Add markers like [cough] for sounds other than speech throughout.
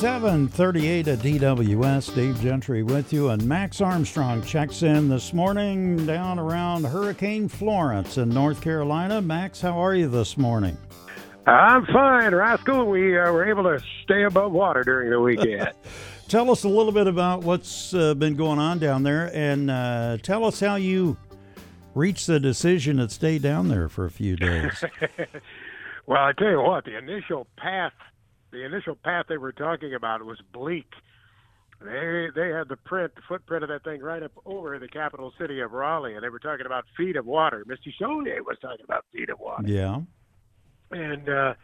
738 at DWS. Dave Gentry with you. And Max Armstrong checks in this morning down around Hurricane Florence in North Carolina. Max, how are you this morning? I'm fine, Rascal. We uh, were able to stay above water during the weekend. [laughs] tell us a little bit about what's uh, been going on down there and uh, tell us how you reached the decision to stay down there for a few days. [laughs] well, I tell you what, the initial path the initial path they were talking about was bleak. They they had the print, the footprint of that thing right up over the capital city of Raleigh, and they were talking about feet of water. Misty Cholier was talking about feet of water. Yeah. And uh,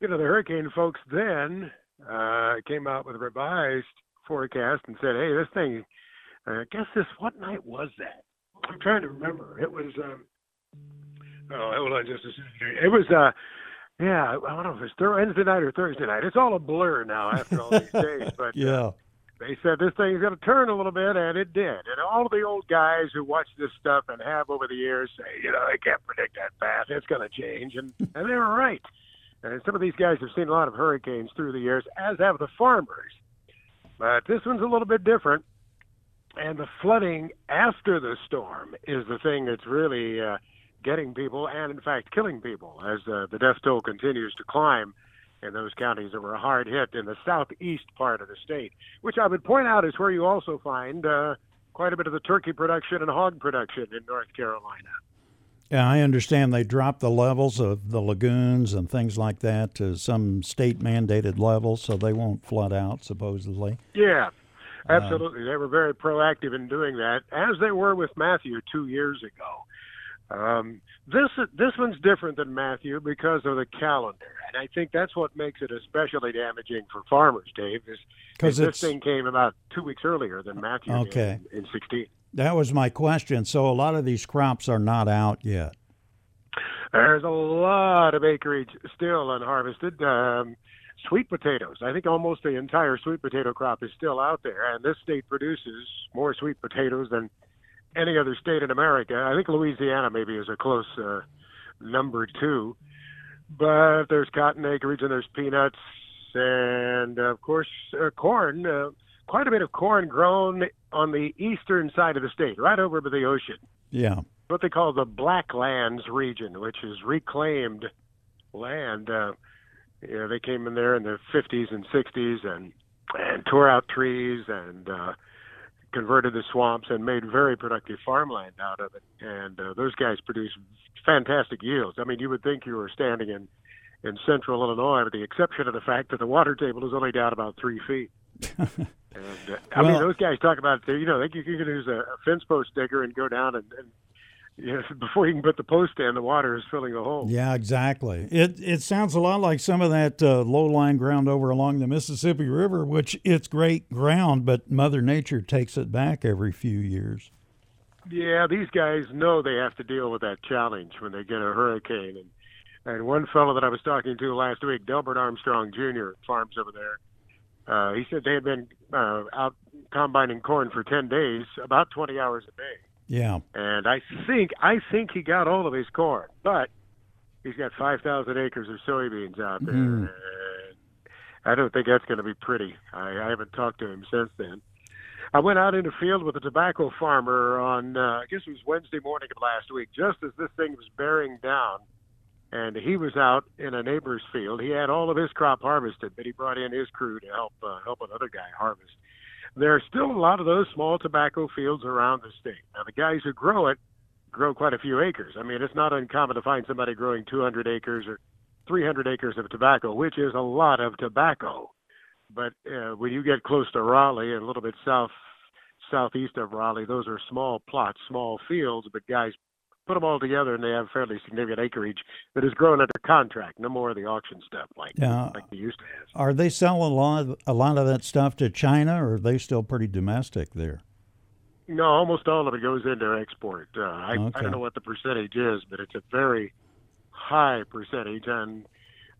you know the hurricane folks then uh, came out with a revised forecast and said, "Hey, this thing. Uh, I guess this. What night was that? I'm trying to remember. It was. Um, oh, hold on just a second. It was. Uh, yeah, I don't know if it's Wednesday night or Thursday night. It's all a blur now after all these days. [laughs] But uh, yeah. Uh, they said this thing's going to turn a little bit, and it did. And all of the old guys who watch this stuff and have over the years say, you know, they can't predict that path. It's going to change, and [laughs] and they were right. And some of these guys have seen a lot of hurricanes through the years, as have the farmers. But this one's a little bit different, and the flooding after the storm is the thing that's really uh, getting people and, in fact, killing people as uh, the death toll continues to climb in those counties that were hard hit in the southeast part of the state, which I would point out is where you also find uh, quite a bit of the turkey production and hog production in North Carolina. Yeah, I understand they dropped the levels of the lagoons and things like that to some state mandated levels so they won't flood out, supposedly. Yeah, absolutely. Uh, they were very proactive in doing that, as they were with Matthew two years ago. Um, this this one's different than Matthew because of the calendar, and I think that's what makes it especially damaging for farmers. Dave is because this thing came about two weeks earlier than Matthew okay. in, in 16. That was my question. So a lot of these crops are not out yet. There's a lot of acreage still unharvested. Um, sweet potatoes. I think almost the entire sweet potato crop is still out there, and this state produces more sweet potatoes than any other state in America. I think Louisiana maybe is a close uh, number two, but there's cotton acreage and there's peanuts and of course uh, corn. Uh, quite a bit of corn grown on the eastern side of the state, right over by the ocean. Yeah, what they call the Blacklands region, which is reclaimed land. Uh, you know, they came in there in the 50s and 60s and and tore out trees and uh, converted the swamps and made very productive farmland out of it. And uh, those guys produce fantastic yields. I mean, you would think you were standing in in central Illinois, with the exception of the fact that the water table is only down about three feet. [laughs] and uh, I well, mean, those guys talk about you know, they you can use a, a fence post digger and go down and, and Yes, before you can put the post in, the water is filling the hole. Yeah, exactly. It it sounds a lot like some of that uh, low lying ground over along the Mississippi River, which it's great ground, but Mother Nature takes it back every few years. Yeah, these guys know they have to deal with that challenge when they get a hurricane. And and one fellow that I was talking to last week, Delbert Armstrong Jr., farms over there. Uh, he said they had been uh, out combining corn for ten days, about twenty hours a day yeah. And I think I think he got all of his corn, but he's got five thousand acres of soybeans out there. Mm. I don't think that's going to be pretty. I, I haven't talked to him since then. I went out in the field with a tobacco farmer on uh, I guess it was Wednesday morning of last week, just as this thing was bearing down. And he was out in a neighbor's field. He had all of his crop harvested, but he brought in his crew to help uh, help another guy harvest there are still a lot of those small tobacco fields around the state. Now, the guys who grow it grow quite a few acres. I mean, it's not uncommon to find somebody growing 200 acres or 300 acres of tobacco, which is a lot of tobacco. But uh, when you get close to Raleigh and a little bit south southeast of Raleigh, those are small plots, small fields, but guys put them all together and they have fairly significant acreage that is grown under contract. No more of the auction stuff like yeah. like they used to have. Are they selling a lot of, a lot of that stuff to China, or are they still pretty domestic there? No, almost all of it goes into export. Uh, I, okay. I don't know what the percentage is, but it's a very high percentage, and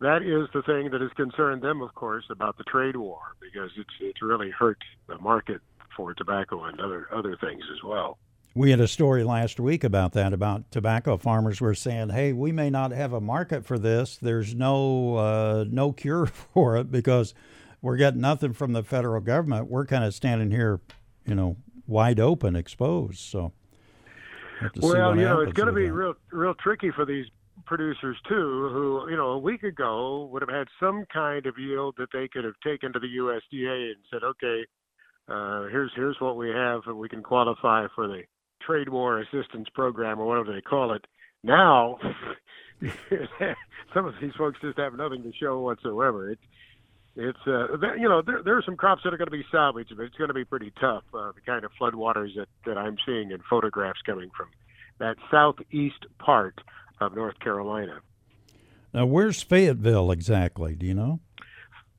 that is the thing that has concerned them, of course, about the trade war because it's it's really hurt the market for tobacco and other other things as well. We had a story last week about that, about tobacco farmers were saying, "Hey, we may not have a market for this. There's no uh, no cure [laughs] for it because we're getting nothing from the federal government. We're kind of standing here, you know, wide open, exposed. So, well, you know, it's going to be that. real, real tricky for these producers too, who you know a week ago would have had some kind of yield that they could have taken to the USDA and said, okay, uh, here's here's what we have, and we can qualify for the trade war assistance program or whatever they call it. Now, [laughs] some of these folks just have nothing to show whatsoever. It's it's uh, you know there there are some crops that are going to be salvaged, but it's going to be pretty tough. Uh, the kind of floodwaters that that I'm seeing in photographs coming from that southeast part of North Carolina. Now, where's Fayetteville exactly? Do you know?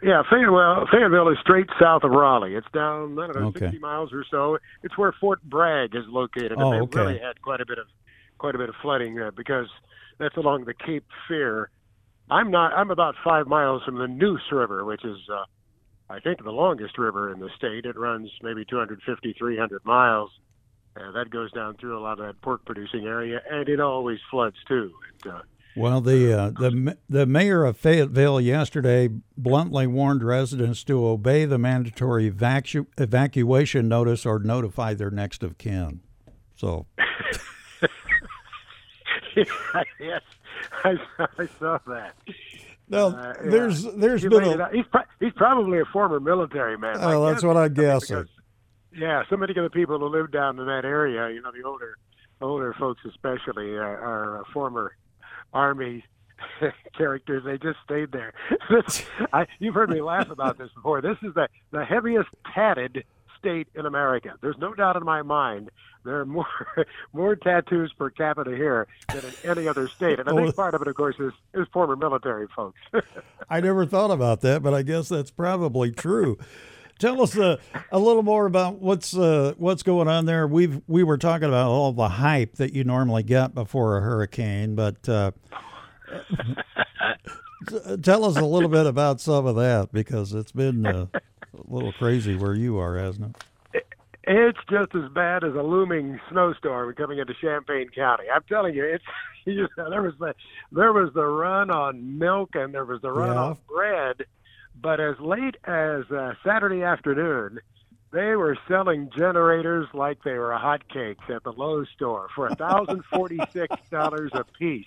Yeah, Fayetteville, Fayetteville is straight south of Raleigh. It's down, I don't know, okay. 60 miles or so. It's where Fort Bragg is located. And oh, they've okay. really had quite a bit of quite a bit of flooding uh, because that's along the Cape Fear. I'm not. I'm about five miles from the Neuse River, which is, uh, I think, the longest river in the state. It runs maybe 250, 300 miles. Uh, that goes down through a lot of that pork producing area, and it always floods too. It, uh, well, the uh, the the mayor of Fayetteville yesterday bluntly warned residents to obey the mandatory evacu- evacuation notice or notify their next of kin. So. [laughs] yes, I, I, saw that. No, uh, there's yeah. there's been a, he's pro- he's probably a former military man. Oh, that's what I guess. Because, yeah, so many of the people who live down in that area, you know, the older older folks especially, are, are former army [laughs] characters. They just stayed there. [laughs] I, you've heard me laugh about this before. This is the the heaviest tatted state in America. There's no doubt in my mind there are more [laughs] more tattoos per capita here than in any other state, and a big part of it, of course, is is former military folks. I never thought about that, but I guess that's probably true. Tell us uh, a little more about what's uh, what's going on there. We've we were talking about all the hype that you normally get before a hurricane, but uh, [laughs] tell us a little bit about some of that because it's been uh, a little crazy where you are, hasn't it? It's just as bad as a looming snowstorm coming into Champaign County. I'm telling you, it's [laughs] you know, there was the there was the run on milk and there was the run yeah. on bread but as late as uh, Saturday afternoon, they were selling generators like they were hotcakes at the Lowe's store for thousand forty-six [laughs] dollars a piece.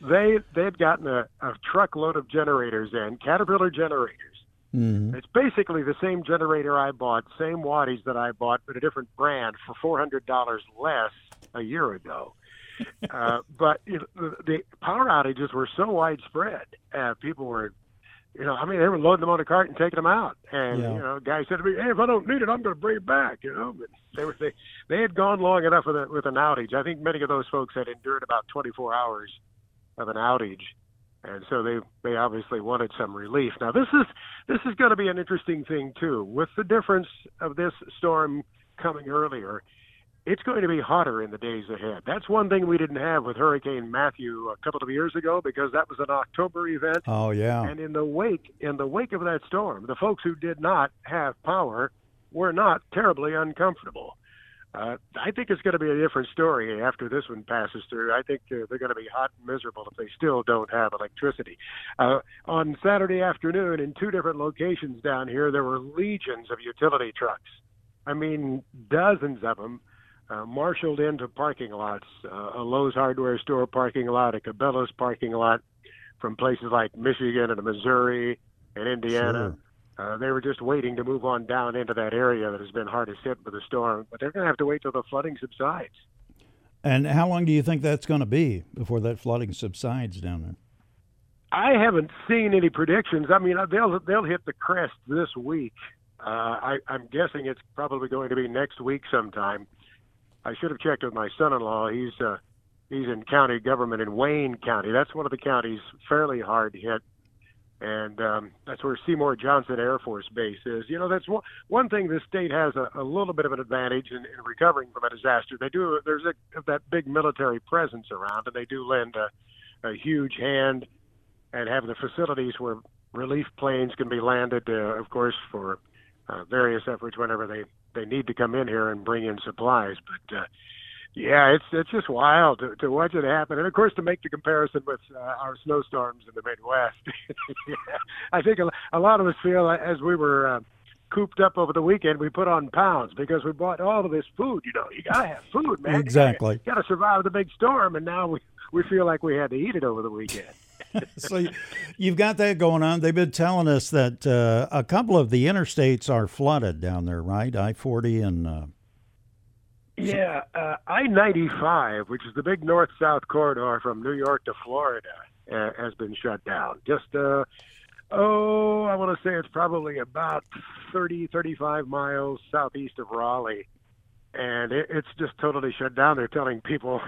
They they'd gotten a, a truckload of generators in Caterpillar generators. Mm-hmm. It's basically the same generator I bought, same wattage that I bought, but a different brand for four hundred dollars less a year ago. [laughs] uh, but you know, the, the power outages were so widespread, uh, people were you know, I mean, they were loading them on a cart and taking them out. And yeah. you know, guy said to me, "Hey, if I don't need it, I'm going to bring it back." You know, but they were they they had gone long enough with a, with an outage. I think many of those folks had endured about 24 hours of an outage, and so they they obviously wanted some relief. Now, this is this is going to be an interesting thing too, with the difference of this storm coming earlier it's going to be hotter in the days ahead. That's one thing we didn't have with Hurricane Matthew a couple of years ago because that was an October event. Oh yeah. And in the wake in the wake of that storm, the folks who did not have power were not terribly uncomfortable. Uh, I think it's going to be a different story after this one passes through. I think uh, they're going to be hot and miserable if they still don't have electricity. Uh, on Saturday afternoon, in two different locations down here, there were legions of utility trucks. I mean, dozens of them uh, marshaled into parking lots, uh, a Lowe's hardware store parking lot, a Cabela's parking lot, from places like Michigan and Missouri and Indiana. Sure. Uh, they were just waiting to move on down into that area that has been hardest hit by the storm, but they're going to have to wait till the flooding subsides. And how long do you think that's going to be before that flooding subsides down there? I haven't seen any predictions. I mean, they'll they'll hit the crest this week. Uh, I, I'm guessing it's probably going to be next week sometime. I should have checked with my son-in-law. He's uh, he's in county government in Wayne County. That's one of the counties fairly hard hit, and um, that's where Seymour Johnson Air Force Base is. You know, that's one one thing the state has a, a little bit of an advantage in, in recovering from a disaster. They do there's a, that big military presence around, and they do lend a, a huge hand and have the facilities where relief planes can be landed, uh, of course, for uh, various efforts whenever they they need to come in here and bring in supplies. But uh, Yeah, it's it's just wild to, to watch it happen, and of course to make the comparison with uh, our snowstorms in the Midwest. [laughs] I think a, a lot of us feel as we were uh, cooped up over the weekend, we put on pounds because we bought all of this food. You know, you gotta have food, man. Exactly. You gotta, survive the big storm, and now we we feel like we had to eat it over the weekend. [laughs] so you've got that going on. They've been telling us that uh, a couple of the interstates are flooded down there, right? I forty and. Uh, yeah, uh, I ninety five, which is the big north south corridor from New York to Florida, uh, has been shut down. Just uh, oh, I want to say it's probably about 30, 35 miles southeast of Raleigh. And it, it's just totally shut down. They're telling people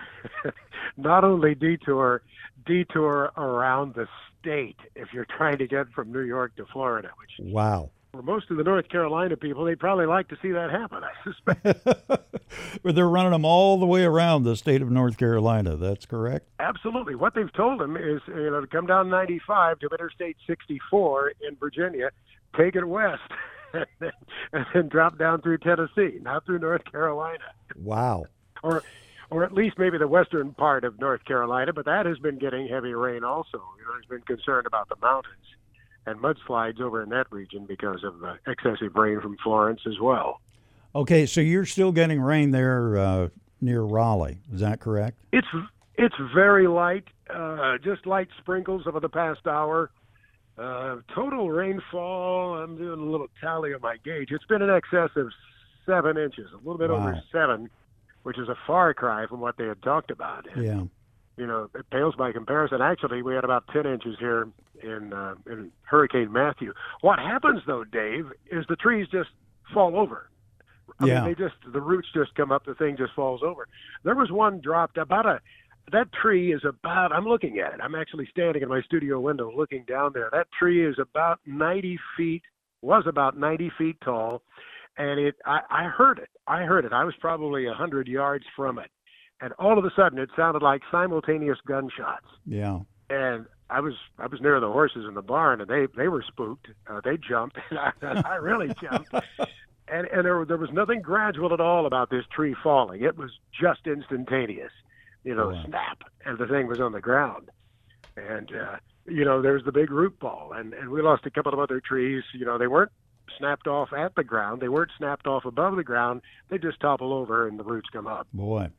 [laughs] not only detour, detour around the state if you're trying to get from New York to Florida. Which wow, for most of the North Carolina people, they'd probably like to see that happen. I suspect. [laughs] but they're running them all the way around the state of North Carolina. That's correct. Absolutely. What they've told them is, you know, to come down 95 to Interstate 64 in Virginia, take it west, [laughs] and, then, and then drop down through Tennessee, not through North Carolina. Wow. Or, or at least maybe the western part of North Carolina, but that has been getting heavy rain also. You know, there's been concern about the mountains and mudslides over in that region because of the excessive rain from Florence as well. Okay, so you're still getting rain there uh, near Raleigh. Is that correct? It's it's very light, uh, just light sprinkles over the past hour. Uh, total rainfall, I'm doing a little tally on my gauge. It's been in excess of seven inches, a little bit wow. over seven, which is a far cry from what they had talked about. And, yeah. You know, it pales by comparison. Actually, we had about 10 inches here in, uh, in Hurricane Matthew. What happens, though, Dave, is the trees just fall over. I yeah. mean, they just the roots just come up, the thing just falls over. There was one dropped about a that tree is about I'm looking at it. I'm actually standing in my studio window looking down there. That tree is about 90 feet was about 90 feet tall and it I, I heard it. I heard it. I was probably a hundred yards from it. And all of a sudden it sounded like simultaneous gunshots. Yeah. And I was I was near the horses in the barn and they they were spooked. Uh, they jumped and [laughs] I, I really jumped. [laughs] and and there there was nothing gradual at all about this tree falling. It was just instantaneous, you know, wow. snap, and the thing was on the ground. And uh, you know, there's the big root ball, and and we lost a couple of other trees. You know, they weren't snapped off at the ground. They weren't snapped off above the ground. They just topple over, and the roots come up. Boy.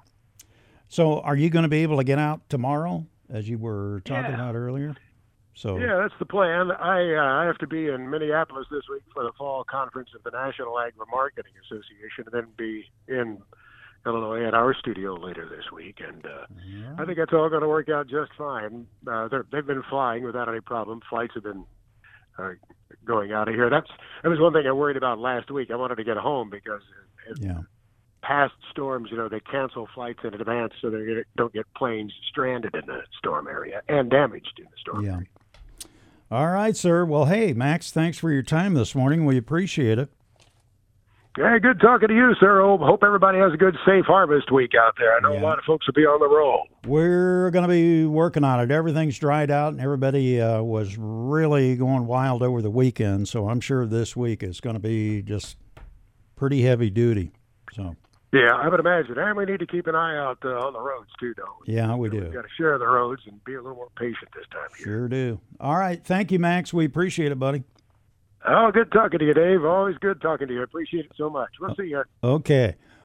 So, are you going to be able to get out tomorrow, as you were talking yeah. about earlier? So yeah, that's the plan. I uh, I have to be in Minneapolis this week for the fall conference of the National Agri Marketing Association, and then be in Illinois at our studio later this week. And uh, yeah. I think that's all going to work out just fine. Uh, they've been flying without any problem. Flights have been uh, going out of here. That's that was one thing I worried about last week. I wanted to get home because it, yeah. past storms, you know, they cancel flights in advance so they don't get planes stranded in the storm area and damaged in the storm yeah. area. All right, sir. Well, hey, Max, thanks for your time this morning. We appreciate it. Yeah, good talking to you, sir. Hope, everybody has a good, safe harvest week out there. I know Yeah. a lot of folks will be on the roll. We're going to be working on it. Everything's dried out, and everybody uh, was really going wild over the weekend. So I'm sure this week is going to be just pretty heavy duty. So Yeah, I would imagine. And we need to keep an eye out uh, on the roads, too, don't we? yeah, we do. We've got to share the roads and be a little more patient this time of year. Sure do. All right. Thank you, Max. We appreciate it, buddy. Oh, good talking to you, Dave. Always good talking to you. Appreciate it so much. We'll see you. Okay.